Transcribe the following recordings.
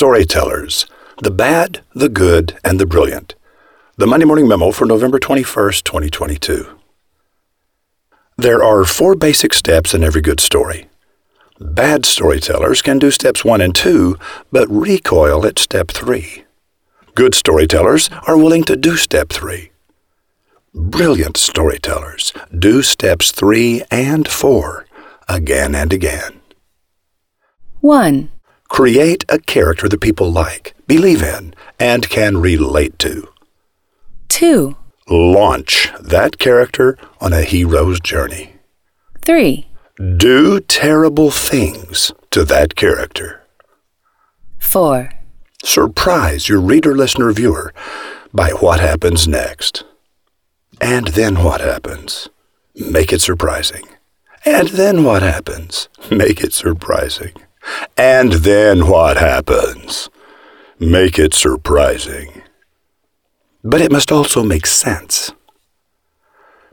storytellers the bad, the good, and the brilliant. The Monday Morning Memo for November 21st, 2022. There are four basic steps in every good story. Bad storytellers can do steps one and two, but recoil at step three. Good storytellers are willing to do step three. Brilliant storytellers do steps three and four again and again. 1. Create a character that people like, believe in, and can relate to. 2. Launch that character on a hero's journey. 3. Do terrible things to that character. 4. Surprise your reader, listener, viewer by what happens next. And then what happens? Make it surprising. And then what happens? Make it surprising. And then what happens? Make it surprising. But it must also make sense.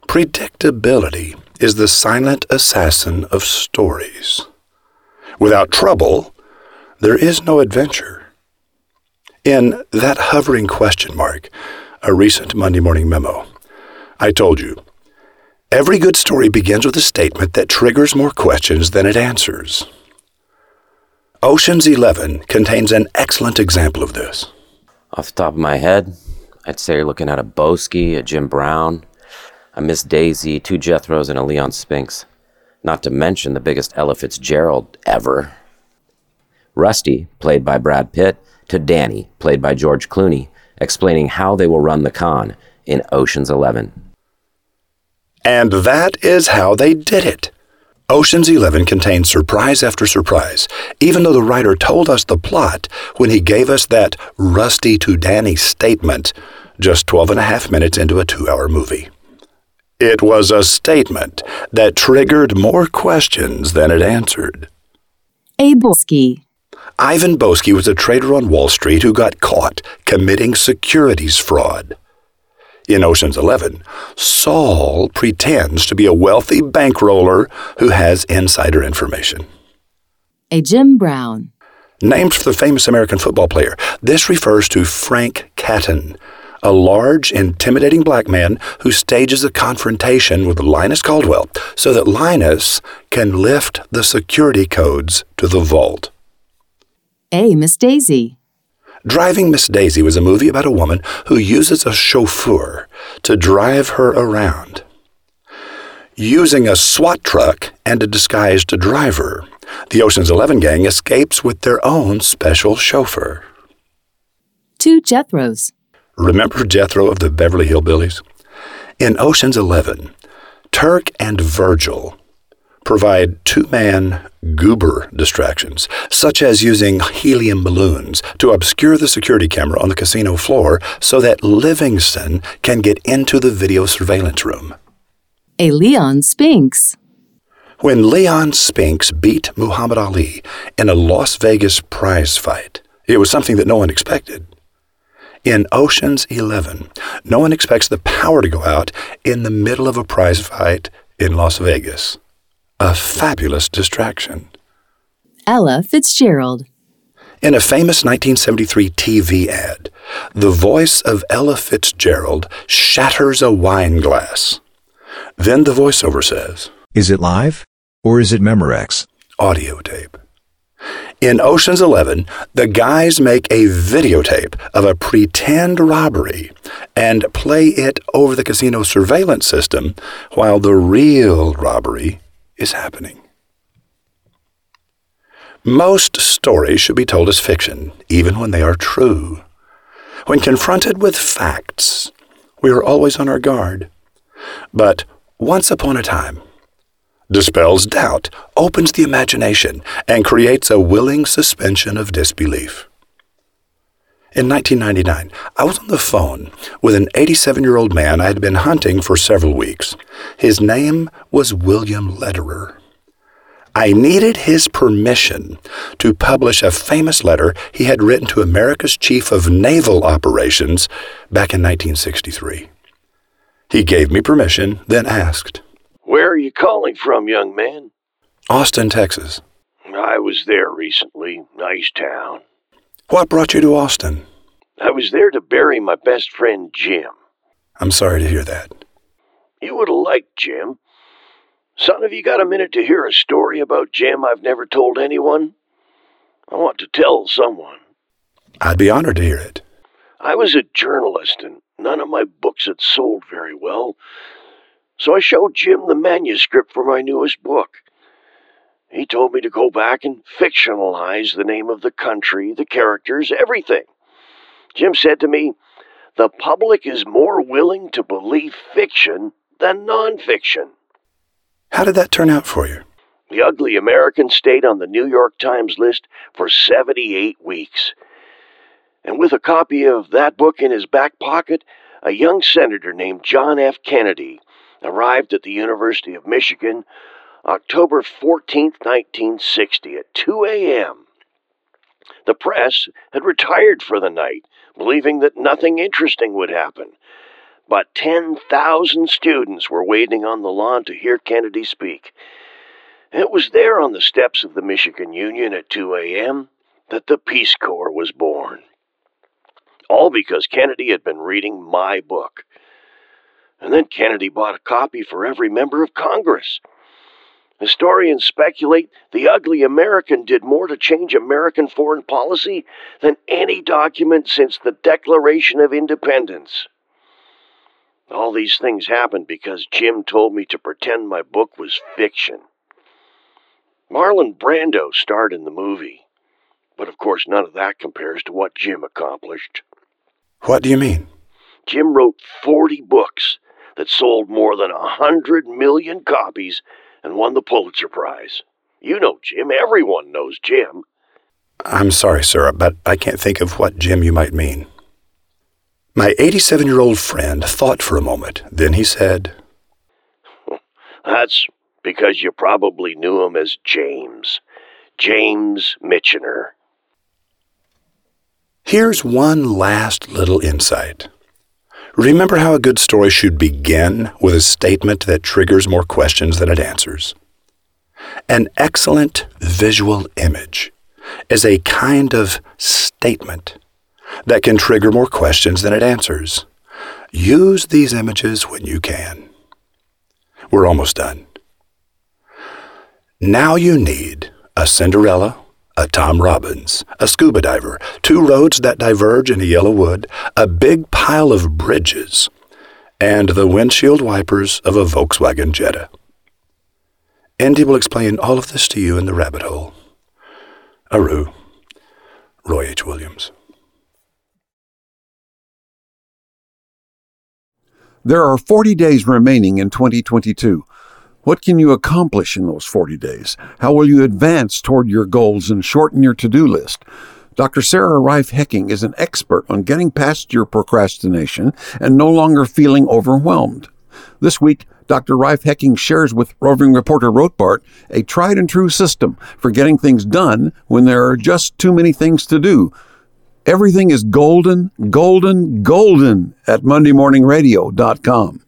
Predictability is the silent assassin of stories. Without trouble, there is no adventure. In that hovering question mark, a recent Monday morning memo, I told you every good story begins with a statement that triggers more questions than it answers. Ocean's Eleven contains an excellent example of this. Off the top of my head, I'd say you're looking at a Boesky, a Jim Brown, a Miss Daisy, two Jethros, and a Leon Spinks. Not to mention the biggest Ella Fitzgerald ever. Rusty, played by Brad Pitt, to Danny, played by George Clooney, explaining how they will run the con in Ocean's Eleven. And that is how they did it. Ocean's Eleven contains surprise after surprise, even though the writer told us the plot when he gave us that Rusty to Danny statement just 12 and a half minutes into a two hour movie. It was a statement that triggered more questions than it answered. A. Boesky. Ivan Boesky was a trader on Wall Street who got caught committing securities fraud. In Ocean's Eleven, Saul pretends to be a wealthy bankroller who has insider information. A. Jim Brown. Named for the famous American football player, this refers to Frank Catton, a large, intimidating black man who stages a confrontation with Linus Caldwell so that Linus can lift the security codes to the vault. A. Miss Daisy. Driving Miss Daisy was a movie about a woman who uses a chauffeur to drive her around. Using a SWAT truck and a disguised driver, the Ocean's Eleven gang escapes with their own special chauffeur. Two Jethros. Remember Jethro of the Beverly Hillbillies? In Ocean's Eleven, Turk and Virgil provide two man goober distractions, such as using helium balloons to obscure the security camera on the casino floor so that Livingston can get into the video surveillance room. A. Leon Spinks. When Leon Spinks beat Muhammad Ali in a Las Vegas prize fight, it was something that no one expected. In Ocean's Eleven, no one expects the power to go out in the middle of a prize fight in Las Vegas. A fabulous distraction. Ella Fitzgerald. In a famous 1973 TV ad, the voice of Ella Fitzgerald shatters a wine glass. Then the voiceover says, Is it live? Or is it Memorex? audio tape. In Ocean's Eleven, the guys make a videotape of a pretend robbery and play it over the casino surveillance system while the real robbery is happening. Most stories should be told as fiction, even when they are true. When confronted with facts, we are always on our guard. But once upon a time, dispels doubt, opens the imagination, and creates a willing suspension of disbelief. In 1999, I was on the phone with an 87 year old man I had been hunting for several weeks. His name was William Lederer. I needed his permission to publish a famous letter he had written to America's Chief of Naval Operations back in 1963. He gave me permission, then asked, Where are you calling from, young man? Austin, Texas. I was there recently. Nice town. What brought you to Austin? I was there to bury my best friend Jim. I'm sorry to hear that. You would have liked Jim. Son, have you got a minute to hear a story about Jim I've never told anyone? I want to tell someone. I'd be honored to hear it. I was a journalist, and none of my books had sold very well. So I showed Jim the manuscript for my newest book. He told me to go back and fictionalize the name of the country, the characters, everything. Jim said to me, The public is more willing to believe fiction than nonfiction. How did that turn out for you? The Ugly American stayed on the New York Times list for 78 weeks. And with a copy of that book in his back pocket, a young senator named John F. Kennedy arrived at the University of Michigan October 14, 1960, at 2 a.m. The press had retired for the night, believing that nothing interesting would happen. But 10,000 students were waiting on the lawn to hear Kennedy speak. It was there on the steps of the Michigan Union at 2 a.m. that the Peace Corps was born. All because Kennedy had been reading my book. And then Kennedy bought a copy for every member of Congress. Historians speculate the ugly American did more to change American foreign policy than any document since the Declaration of Independence. All these things happened because Jim told me to pretend my book was fiction. Marlon Brando starred in the movie, but of course none of that compares to what Jim accomplished. What do you mean? Jim wrote 40 books that sold more than a hundred million copies and won the Pulitzer Prize. You know Jim. Everyone knows Jim. I'm sorry, sir, but I can't think of what Jim you might mean. My 87 year old friend thought for a moment. Then he said, That's because you probably knew him as James. James Michener. Here's one last little insight. Remember how a good story should begin with a statement that triggers more questions than it answers? An excellent visual image is a kind of statement that can trigger more questions than it answers. Use these images when you can. We're almost done. Now you need a Cinderella a Tom Robbins, a scuba diver, two roads that diverge in a yellow wood, a big pile of bridges, and the windshield wipers of a Volkswagen Jetta. Andy will explain all of this to you in the rabbit hole. Aru, Roy H. Williams. There are 40 days remaining in 2022. What can you accomplish in those 40 days? How will you advance toward your goals and shorten your to do list? Dr. Sarah Reif Hecking is an expert on getting past your procrastination and no longer feeling overwhelmed. This week, Dr. Reif Hecking shares with roving reporter Rotbart a tried and true system for getting things done when there are just too many things to do. Everything is golden, golden, golden at MondayMorningRadio.com.